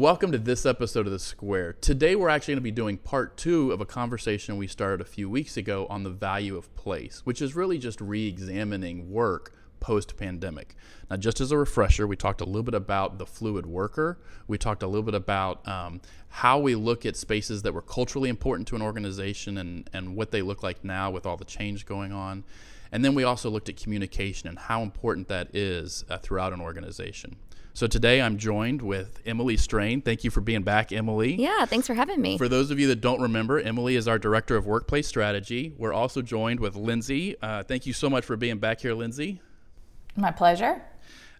Welcome to this episode of The Square. Today, we're actually going to be doing part two of a conversation we started a few weeks ago on the value of place, which is really just re examining work post pandemic. Now, just as a refresher, we talked a little bit about the fluid worker. We talked a little bit about um, how we look at spaces that were culturally important to an organization and, and what they look like now with all the change going on. And then we also looked at communication and how important that is uh, throughout an organization. So today I'm joined with Emily Strain. Thank you for being back, Emily. Yeah, thanks for having me. For those of you that don't remember, Emily is our Director of Workplace Strategy. We're also joined with Lindsay. Uh, thank you so much for being back here, Lindsay. My pleasure.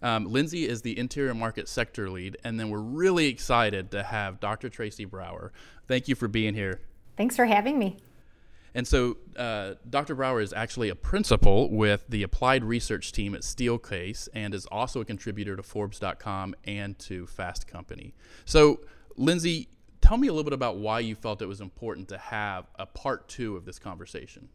Um, Lindsay is the Interior Market Sector Lead, and then we're really excited to have Dr. Tracy Brower. Thank you for being here. Thanks for having me. And so, uh, Dr. Brower is actually a principal with the applied research team at Steelcase and is also a contributor to Forbes.com and to Fast Company. So, Lindsay, tell me a little bit about why you felt it was important to have a part two of this conversation.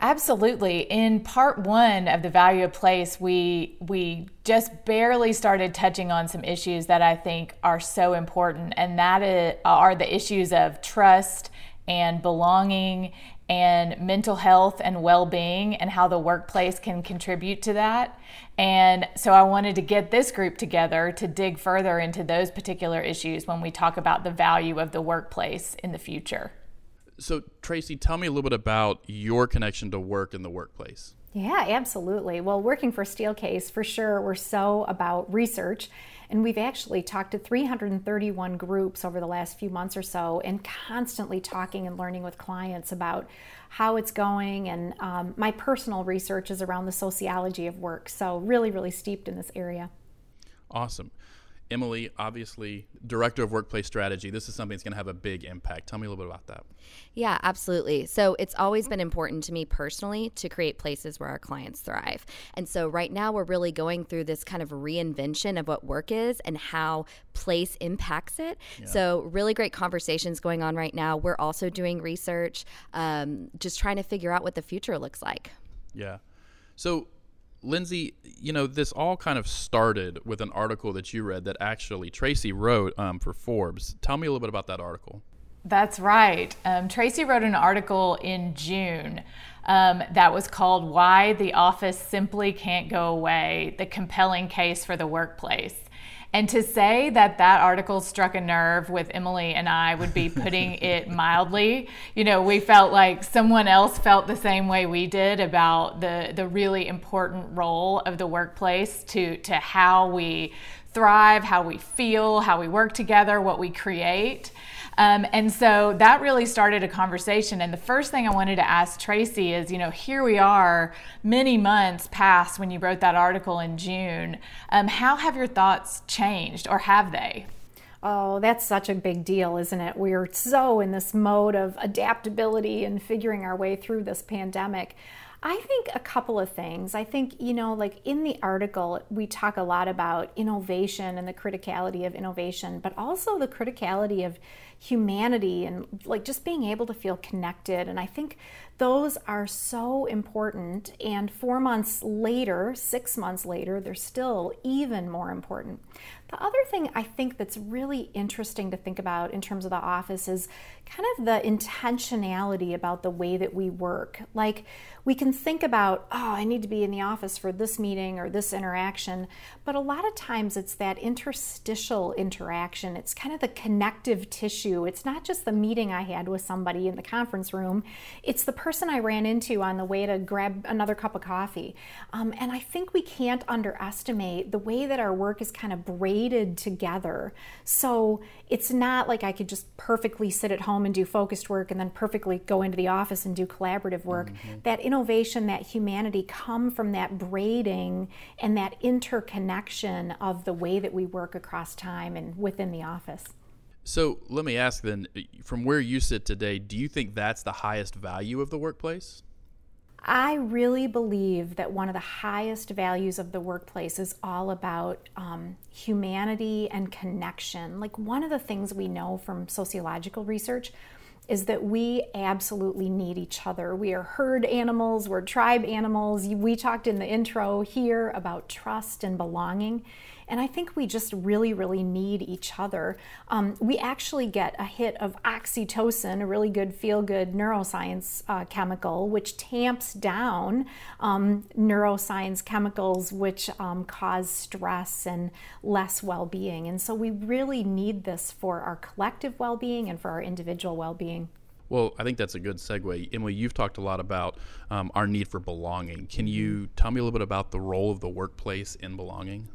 Absolutely. In part one of the value of place, we we just barely started touching on some issues that I think are so important, and that are the issues of trust and belonging and mental health and well being and how the workplace can contribute to that. And so I wanted to get this group together to dig further into those particular issues when we talk about the value of the workplace in the future. So, Tracy, tell me a little bit about your connection to work in the workplace. Yeah, absolutely. Well, working for Steelcase, for sure, we're so about research and we've actually talked to 331 groups over the last few months or so and constantly talking and learning with clients about how it's going. And um, my personal research is around the sociology of work. So, really, really steeped in this area. Awesome. Emily, obviously, director of workplace strategy. This is something that's going to have a big impact. Tell me a little bit about that. Yeah, absolutely. So, it's always been important to me personally to create places where our clients thrive. And so, right now, we're really going through this kind of reinvention of what work is and how place impacts it. Yeah. So, really great conversations going on right now. We're also doing research, um, just trying to figure out what the future looks like. Yeah. So, Lindsay, you know, this all kind of started with an article that you read that actually Tracy wrote um, for Forbes. Tell me a little bit about that article. That's right. Um, Tracy wrote an article in June um, that was called Why the Office Simply Can't Go Away The Compelling Case for the Workplace. And to say that that article struck a nerve with Emily and I would be putting it mildly. You know, we felt like someone else felt the same way we did about the the really important role of the workplace to to how we thrive, how we feel, how we work together, what we create. Um, and so that really started a conversation. And the first thing I wanted to ask Tracy is, you know, here we are many months past when you wrote that article in June. Um, how have your thoughts changed, or have they? Oh, that's such a big deal, isn't it? We're so in this mode of adaptability and figuring our way through this pandemic. I think a couple of things. I think, you know, like in the article, we talk a lot about innovation and the criticality of innovation, but also the criticality of humanity and like just being able to feel connected. And I think those are so important. And four months later, six months later, they're still even more important. The other thing I think that's really interesting to think about in terms of the office is kind of the intentionality about the way that we work. Like we can think about, oh, I need to be in the office for this meeting or this interaction, but a lot of times it's that interstitial interaction. It's kind of the connective tissue. It's not just the meeting I had with somebody in the conference room, it's the person I ran into on the way to grab another cup of coffee. Um, and I think we can't underestimate the way that our work is kind of braided together. So it's not like I could just perfectly sit at home and do focused work and then perfectly go into the office and do collaborative work. Mm-hmm. That innovation, that humanity come from that braiding and that interconnection of the way that we work across time and within the office. So let me ask then, from where you sit today, do you think that's the highest value of the workplace? I really believe that one of the highest values of the workplace is all about um, humanity and connection. Like, one of the things we know from sociological research is that we absolutely need each other. We are herd animals, we're tribe animals. We talked in the intro here about trust and belonging. And I think we just really, really need each other. Um, we actually get a hit of oxytocin, a really good feel good neuroscience uh, chemical, which tamps down um, neuroscience chemicals which um, cause stress and less well being. And so we really need this for our collective well being and for our individual well being. Well, I think that's a good segue. Emily, you've talked a lot about um, our need for belonging. Can you tell me a little bit about the role of the workplace in belonging?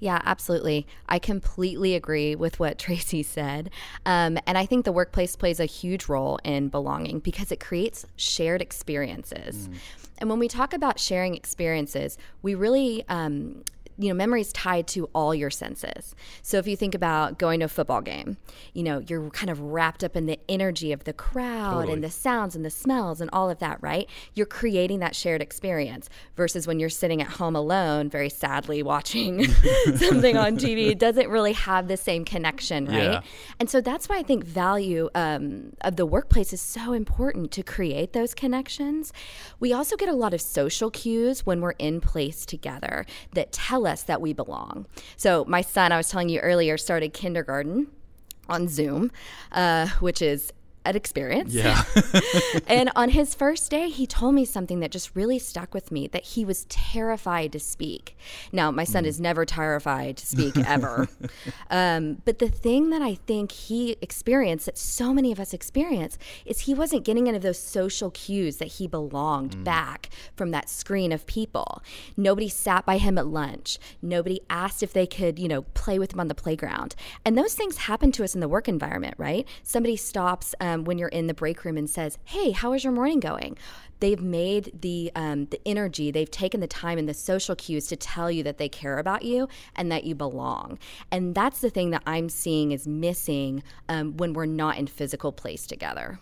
Yeah, absolutely. I completely agree with what Tracy said. Um, and I think the workplace plays a huge role in belonging because it creates shared experiences. Mm. And when we talk about sharing experiences, we really um, you know, memory is tied to all your senses. So if you think about going to a football game, you know, you're kind of wrapped up in the energy of the crowd totally. and the sounds and the smells and all of that, right? You're creating that shared experience versus when you're sitting at home alone, very sadly watching something on TV. It doesn't really have the same connection, right? Yeah. And so that's why I think value um, of the workplace is so important to create those connections. We also get a lot of social cues when we're in place together that tell us us that we belong. So, my son, I was telling you earlier, started kindergarten on Zoom, uh, which is an experience. Yeah. and on his first day, he told me something that just really stuck with me that he was terrified to speak. Now, my son mm. is never terrified to speak ever. um, but the thing that I think he experienced, that so many of us experience, is he wasn't getting any of those social cues that he belonged mm. back from that screen of people. Nobody sat by him at lunch. Nobody asked if they could, you know, play with him on the playground. And those things happen to us in the work environment, right? Somebody stops. Um, um, when you're in the break room and says, "Hey, how is your morning going?" They've made the um, the energy, they've taken the time and the social cues to tell you that they care about you and that you belong. And that's the thing that I'm seeing is missing um, when we're not in physical place together.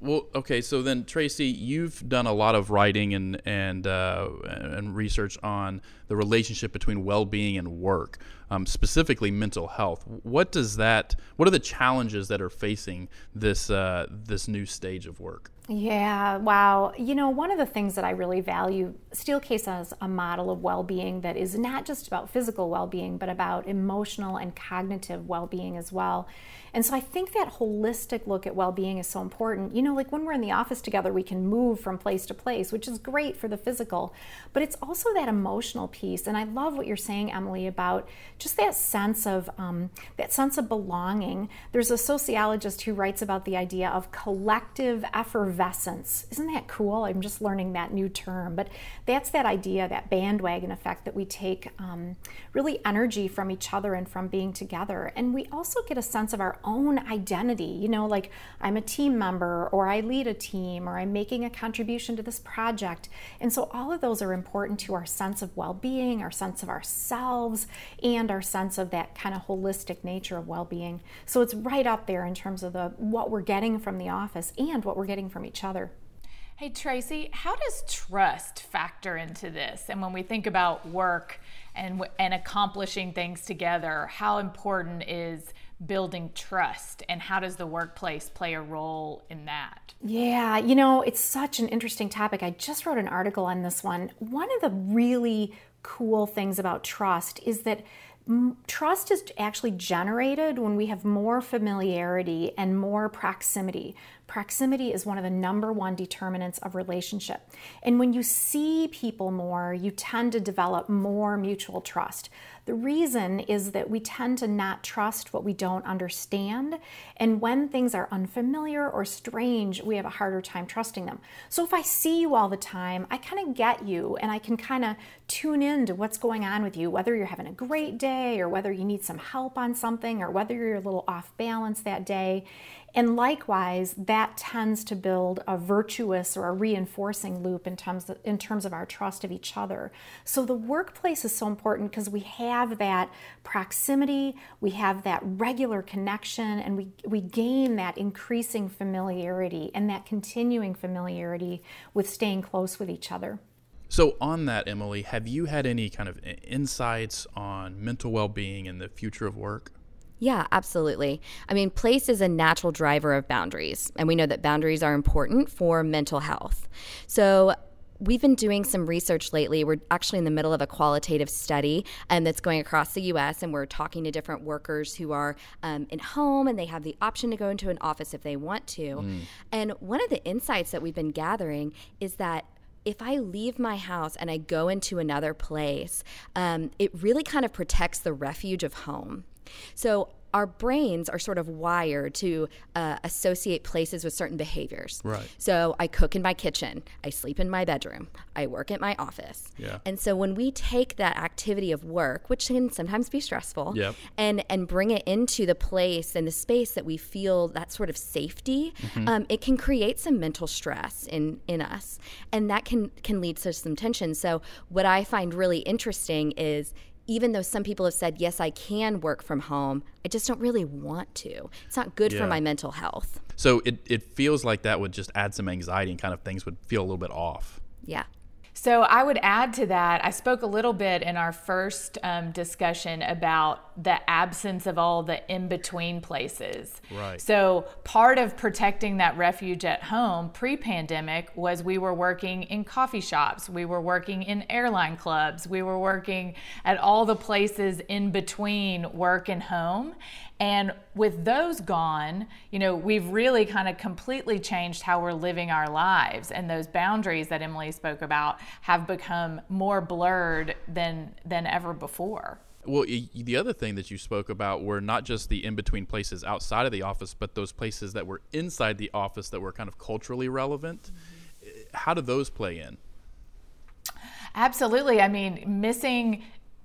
Well, okay. So then, Tracy, you've done a lot of writing and and uh, and research on the relationship between well-being and work, um, specifically mental health. What does that? What are the challenges that are facing this uh, this new stage of work? Yeah, wow. You know, one of the things that I really value, Steelcase as a model of well being that is not just about physical well being, but about emotional and cognitive well being as well. And so I think that holistic look at well being is so important. You know, like when we're in the office together, we can move from place to place, which is great for the physical, but it's also that emotional piece. And I love what you're saying, Emily, about just that sense of um, that sense of belonging. There's a sociologist who writes about the idea of collective effervescence. Isn't that cool? I'm just learning that new term, but that's that idea, that bandwagon effect that we take um, really energy from each other and from being together. And we also get a sense of our own identity. You know, like I'm a team member, or I lead a team, or I'm making a contribution to this project. And so all of those are important to our sense of well being, our sense of ourselves, and our sense of that kind of holistic nature of well being. So it's right up there in terms of the what we're getting from the office and what we're getting from each other. Hey, Tracy, how does trust factor into this? And when we think about work and, and accomplishing things together, how important is building trust and how does the workplace play a role in that? Yeah, you know, it's such an interesting topic. I just wrote an article on this one. One of the really cool things about trust is that trust is actually generated when we have more familiarity and more proximity. Proximity is one of the number one determinants of relationship. And when you see people more, you tend to develop more mutual trust. The reason is that we tend to not trust what we don't understand. And when things are unfamiliar or strange, we have a harder time trusting them. So if I see you all the time, I kind of get you and I can kind of tune in to what's going on with you, whether you're having a great day or whether you need some help on something or whether you're a little off balance that day. And likewise, that tends to build a virtuous or a reinforcing loop in terms of, in terms of our trust of each other. So the workplace is so important because we have that proximity, we have that regular connection, and we, we gain that increasing familiarity and that continuing familiarity with staying close with each other. So, on that, Emily, have you had any kind of insights on mental well being and the future of work? Yeah, absolutely. I mean, place is a natural driver of boundaries, and we know that boundaries are important for mental health. So, we've been doing some research lately. We're actually in the middle of a qualitative study um, that's going across the U.S., and we're talking to different workers who are um, in home and they have the option to go into an office if they want to. Mm. And one of the insights that we've been gathering is that if I leave my house and I go into another place, um, it really kind of protects the refuge of home. So our brains are sort of wired to uh, associate places with certain behaviors. Right. So I cook in my kitchen, I sleep in my bedroom, I work at my office. Yeah. And so when we take that activity of work, which can sometimes be stressful, yep. and and bring it into the place and the space that we feel that sort of safety, mm-hmm. um, it can create some mental stress in in us, and that can can lead to some tension. So what I find really interesting is even though some people have said, yes, I can work from home, I just don't really want to. It's not good yeah. for my mental health. So it, it feels like that would just add some anxiety and kind of things would feel a little bit off. Yeah. So I would add to that, I spoke a little bit in our first um, discussion about the absence of all the in between places. Right. So part of protecting that refuge at home pre pandemic was we were working in coffee shops, we were working in airline clubs, we were working at all the places in between work and home. And with those gone, you know, we've really kind of completely changed how we're living our lives. And those boundaries that Emily spoke about have become more blurred than than ever before. Well, the other thing that you spoke about were not just the in between places outside of the office, but those places that were inside the office that were kind of culturally relevant. Mm-hmm. How do those play in? Absolutely. I mean, missing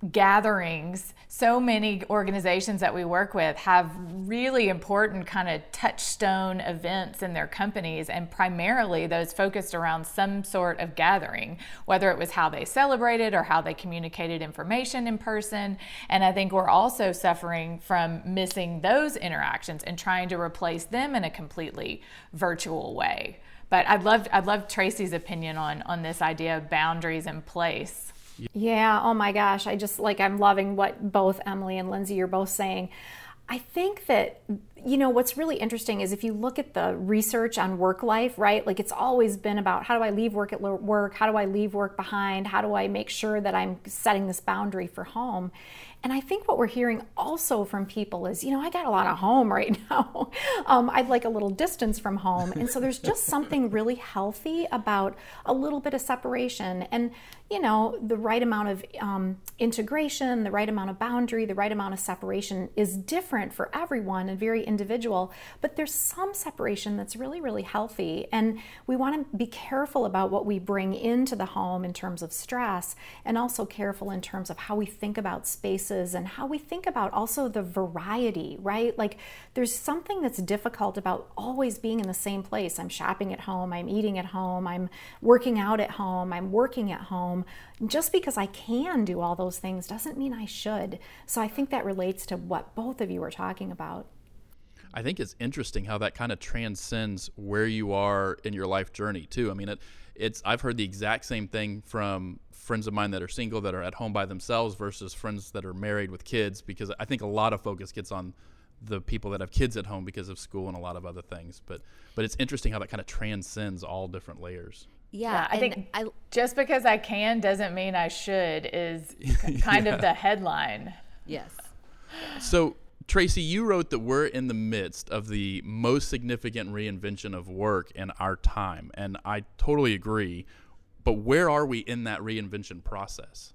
gatherings. So many organizations that we work with have really important kind of touchstone events in their companies and primarily those focused around some sort of gathering whether it was how they celebrated or how they communicated information in person. And i think we're also suffering from missing those interactions and trying to replace them in a completely virtual way. But i'd love i'd love tracy's opinion on on this idea of boundaries in place yeah, oh my gosh. I just like, I'm loving what both Emily and Lindsay are both saying. I think that, you know, what's really interesting is if you look at the research on work life, right? Like it's always been about how do I leave work at work? How do I leave work behind? How do I make sure that I'm setting this boundary for home? And I think what we're hearing also from people is, you know, I got a lot of home right now. um, I'd like a little distance from home. And so there's just something really healthy about a little bit of separation and, you know, the right amount of um, integration, the right amount of boundary, the right amount of separation is different for everyone and very individual. But there's some separation that's really, really healthy. And we want to be careful about what we bring into the home in terms of stress and also careful in terms of how we think about spaces choices and how we think about also the variety, right? Like there's something that's difficult about always being in the same place. I'm shopping at home, I'm eating at home, I'm working out at home, I'm working at home. Just because I can do all those things doesn't mean I should. So I think that relates to what both of you are talking about. I think it's interesting how that kind of transcends where you are in your life journey too. I mean, it, it's I've heard the exact same thing from friends of mine that are single that are at home by themselves versus friends that are married with kids because I think a lot of focus gets on the people that have kids at home because of school and a lot of other things. But but it's interesting how that kind of transcends all different layers. Yeah, yeah I think I, just because I can doesn't mean I should is kind yeah. of the headline. Yes. So Tracy, you wrote that we're in the midst of the most significant reinvention of work in our time. And I totally agree. But where are we in that reinvention process?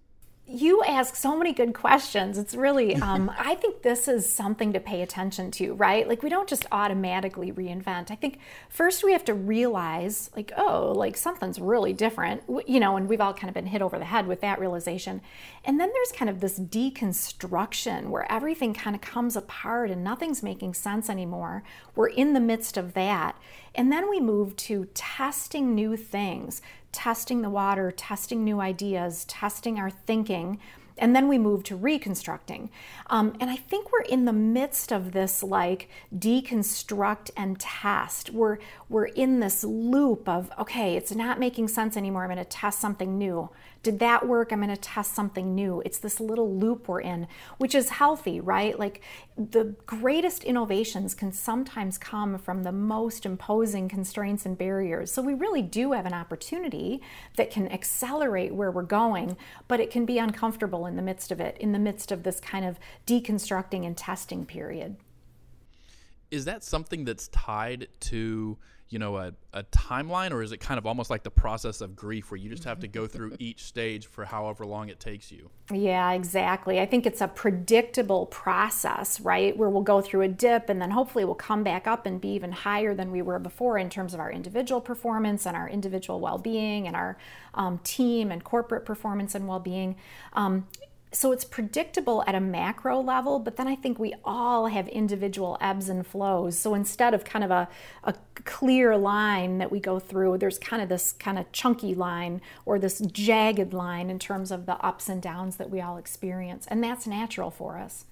you ask so many good questions. It's really, um, I think this is something to pay attention to, right? Like, we don't just automatically reinvent. I think first we have to realize, like, oh, like something's really different, you know, and we've all kind of been hit over the head with that realization. And then there's kind of this deconstruction where everything kind of comes apart and nothing's making sense anymore. We're in the midst of that. And then we move to testing new things, testing the water, testing new ideas, testing our thinking. and then we move to reconstructing. Um, and I think we're in the midst of this like deconstruct and test. We're we're in this loop of okay, it's not making sense anymore. I'm going to test something new. Did that work? I'm going to test something new. It's this little loop we're in, which is healthy, right? Like the greatest innovations can sometimes come from the most imposing constraints and barriers. So we really do have an opportunity that can accelerate where we're going, but it can be uncomfortable in the midst of it, in the midst of this kind of deconstructing and testing period. Is that something that's tied to you know a, a timeline or is it kind of almost like the process of grief where you just have to go through each stage for however long it takes you? Yeah exactly. I think it's a predictable process right where we'll go through a dip and then hopefully we'll come back up and be even higher than we were before in terms of our individual performance and our individual well-being and our um, team and corporate performance and well-being. Um, so it's predictable at a macro level, but then I think we all have individual ebbs and flows. So instead of kind of a, a clear line that we go through, there's kind of this kind of chunky line or this jagged line in terms of the ups and downs that we all experience. And that's natural for us.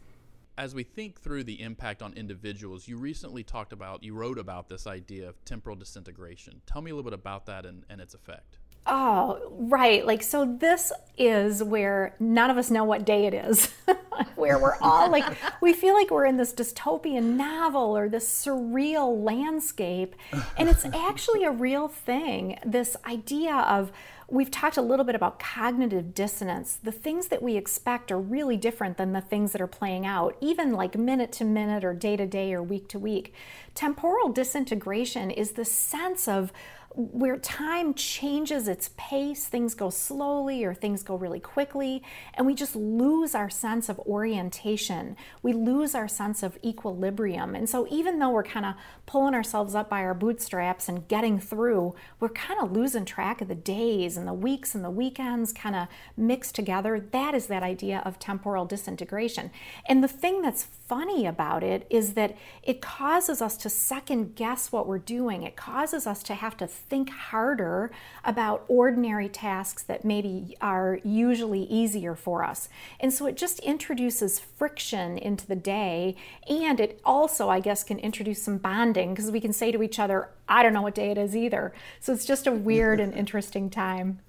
As we think through the impact on individuals, you recently talked about, you wrote about this idea of temporal disintegration. Tell me a little bit about that and, and its effect. Oh, right. Like, so this is where none of us know what day it is, where we're all like, we feel like we're in this dystopian novel or this surreal landscape. And it's actually a real thing. This idea of, we've talked a little bit about cognitive dissonance. The things that we expect are really different than the things that are playing out, even like minute to minute or day to day or week to week. Temporal disintegration is the sense of, where time changes its pace, things go slowly or things go really quickly, and we just lose our sense of orientation. We lose our sense of equilibrium. And so, even though we're kind of pulling ourselves up by our bootstraps and getting through, we're kind of losing track of the days and the weeks and the weekends kind of mixed together. That is that idea of temporal disintegration. And the thing that's funny about it is that it causes us to second guess what we're doing. It causes us to have to think harder about ordinary tasks that maybe are usually easier for us. And so it just introduces friction into the day. And it also, I guess, can introduce some bonding because we can say to each other, I don't know what day it is either. So it's just a weird and interesting time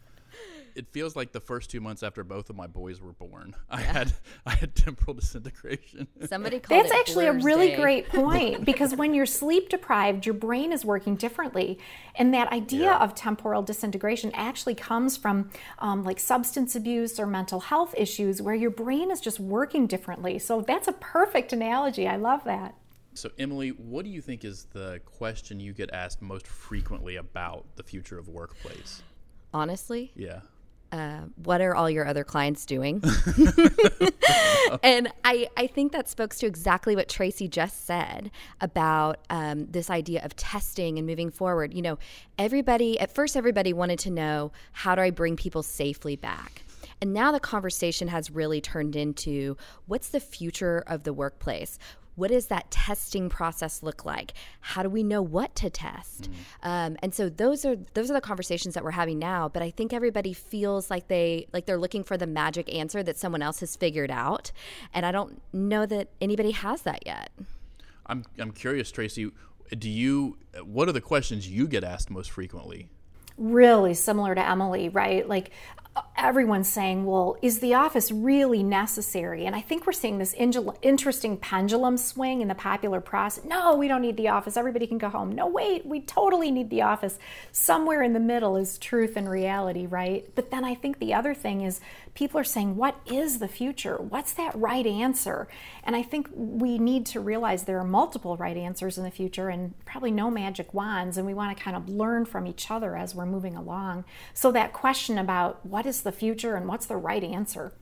it feels like the first two months after both of my boys were born, I had I had temporal disintegration. Somebody called That's actually a really day. great point because when you're sleep deprived, your brain is working differently, and that idea yeah. of temporal disintegration actually comes from um, like substance abuse or mental health issues where your brain is just working differently. So that's a perfect analogy. I love that. So, Emily, what do you think is the question you get asked most frequently about the future of workplace? Honestly? Yeah. Uh, what are all your other clients doing? and I, I think that spoke to exactly what Tracy just said about um, this idea of testing and moving forward. You know, everybody, at first, everybody wanted to know how do I bring people safely back? And now the conversation has really turned into what's the future of the workplace? What does that testing process look like how do we know what to test mm-hmm. um, and so those are those are the conversations that we're having now but i think everybody feels like they like they're looking for the magic answer that someone else has figured out and i don't know that anybody has that yet i'm, I'm curious tracy do you what are the questions you get asked most frequently really similar to Emily, right? Like everyone's saying, well, is the office really necessary? And I think we're seeing this interesting pendulum swing in the popular press. No, we don't need the office. Everybody can go home. No, wait, we totally need the office. Somewhere in the middle is truth and reality, right? But then I think the other thing is people are saying, what is the future? What's that right answer? And I think we need to realize there are multiple right answers in the future and probably no magic wands. And we want to kind of learn from each other as we're moving along. So that question about what is the future and what's the right answer?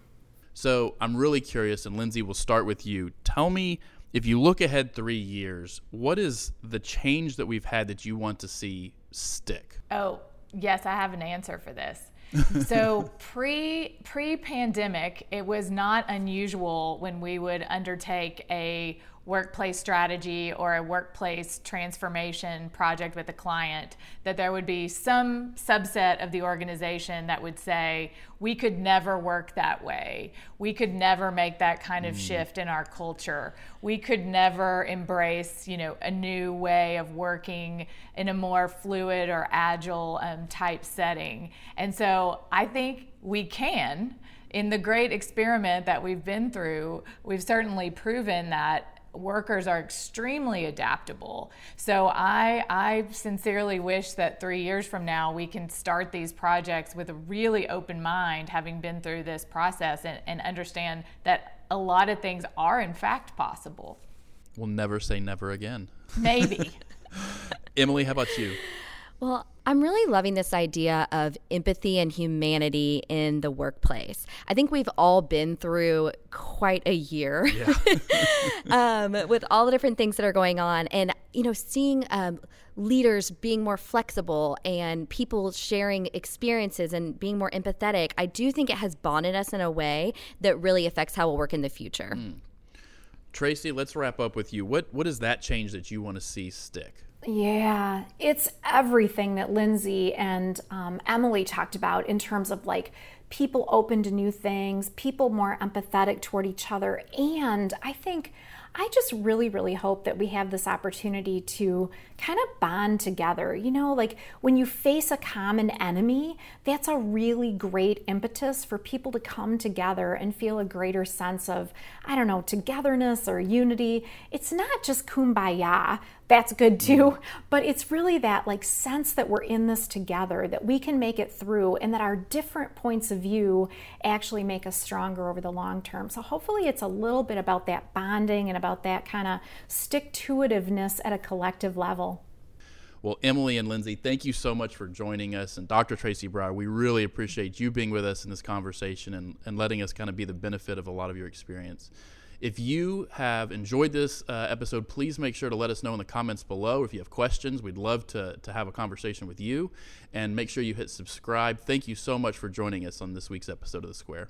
So I'm really curious, and Lindsay, we'll start with you. Tell me if you look ahead three years, what is the change that we've had that you want to see stick? Oh, yes, I have an answer for this. So pre pre pandemic, it was not unusual when we would undertake a workplace strategy or a workplace transformation project with a client, that there would be some subset of the organization that would say, we could never work that way. We could never make that kind of mm. shift in our culture. We could never embrace, you know, a new way of working in a more fluid or agile um, type setting. And so I think we can in the great experiment that we've been through, we've certainly proven that workers are extremely adaptable. So I, I sincerely wish that three years from now we can start these projects with a really open mind, having been through this process and, and understand that a lot of things are in fact possible. We'll never say never again. Maybe. Emily, how about you? Well, I'm really loving this idea of empathy and humanity in the workplace. I think we've all been through quite a year yeah. um, with all the different things that are going on. And, you know, seeing um, leaders being more flexible and people sharing experiences and being more empathetic, I do think it has bonded us in a way that really affects how we'll work in the future. Mm. Tracy, let's wrap up with you. What, what is that change that you want to see stick? Yeah, it's everything that Lindsay and um, Emily talked about in terms of like people open to new things, people more empathetic toward each other. And I think I just really, really hope that we have this opportunity to kind of bond together. You know, like when you face a common enemy, that's a really great impetus for people to come together and feel a greater sense of, I don't know, togetherness or unity. It's not just kumbaya, that's good too. Mm. But it's really that like sense that we're in this together, that we can make it through, and that our different points of view actually make us stronger over the long term. So hopefully it's a little bit about that bonding and about that kind of stick to itiveness at a collective level. Well, Emily and Lindsay, thank you so much for joining us. And Dr. Tracy Brower, we really appreciate you being with us in this conversation and, and letting us kind of be the benefit of a lot of your experience. If you have enjoyed this uh, episode, please make sure to let us know in the comments below. If you have questions, we'd love to, to have a conversation with you. And make sure you hit subscribe. Thank you so much for joining us on this week's episode of The Square.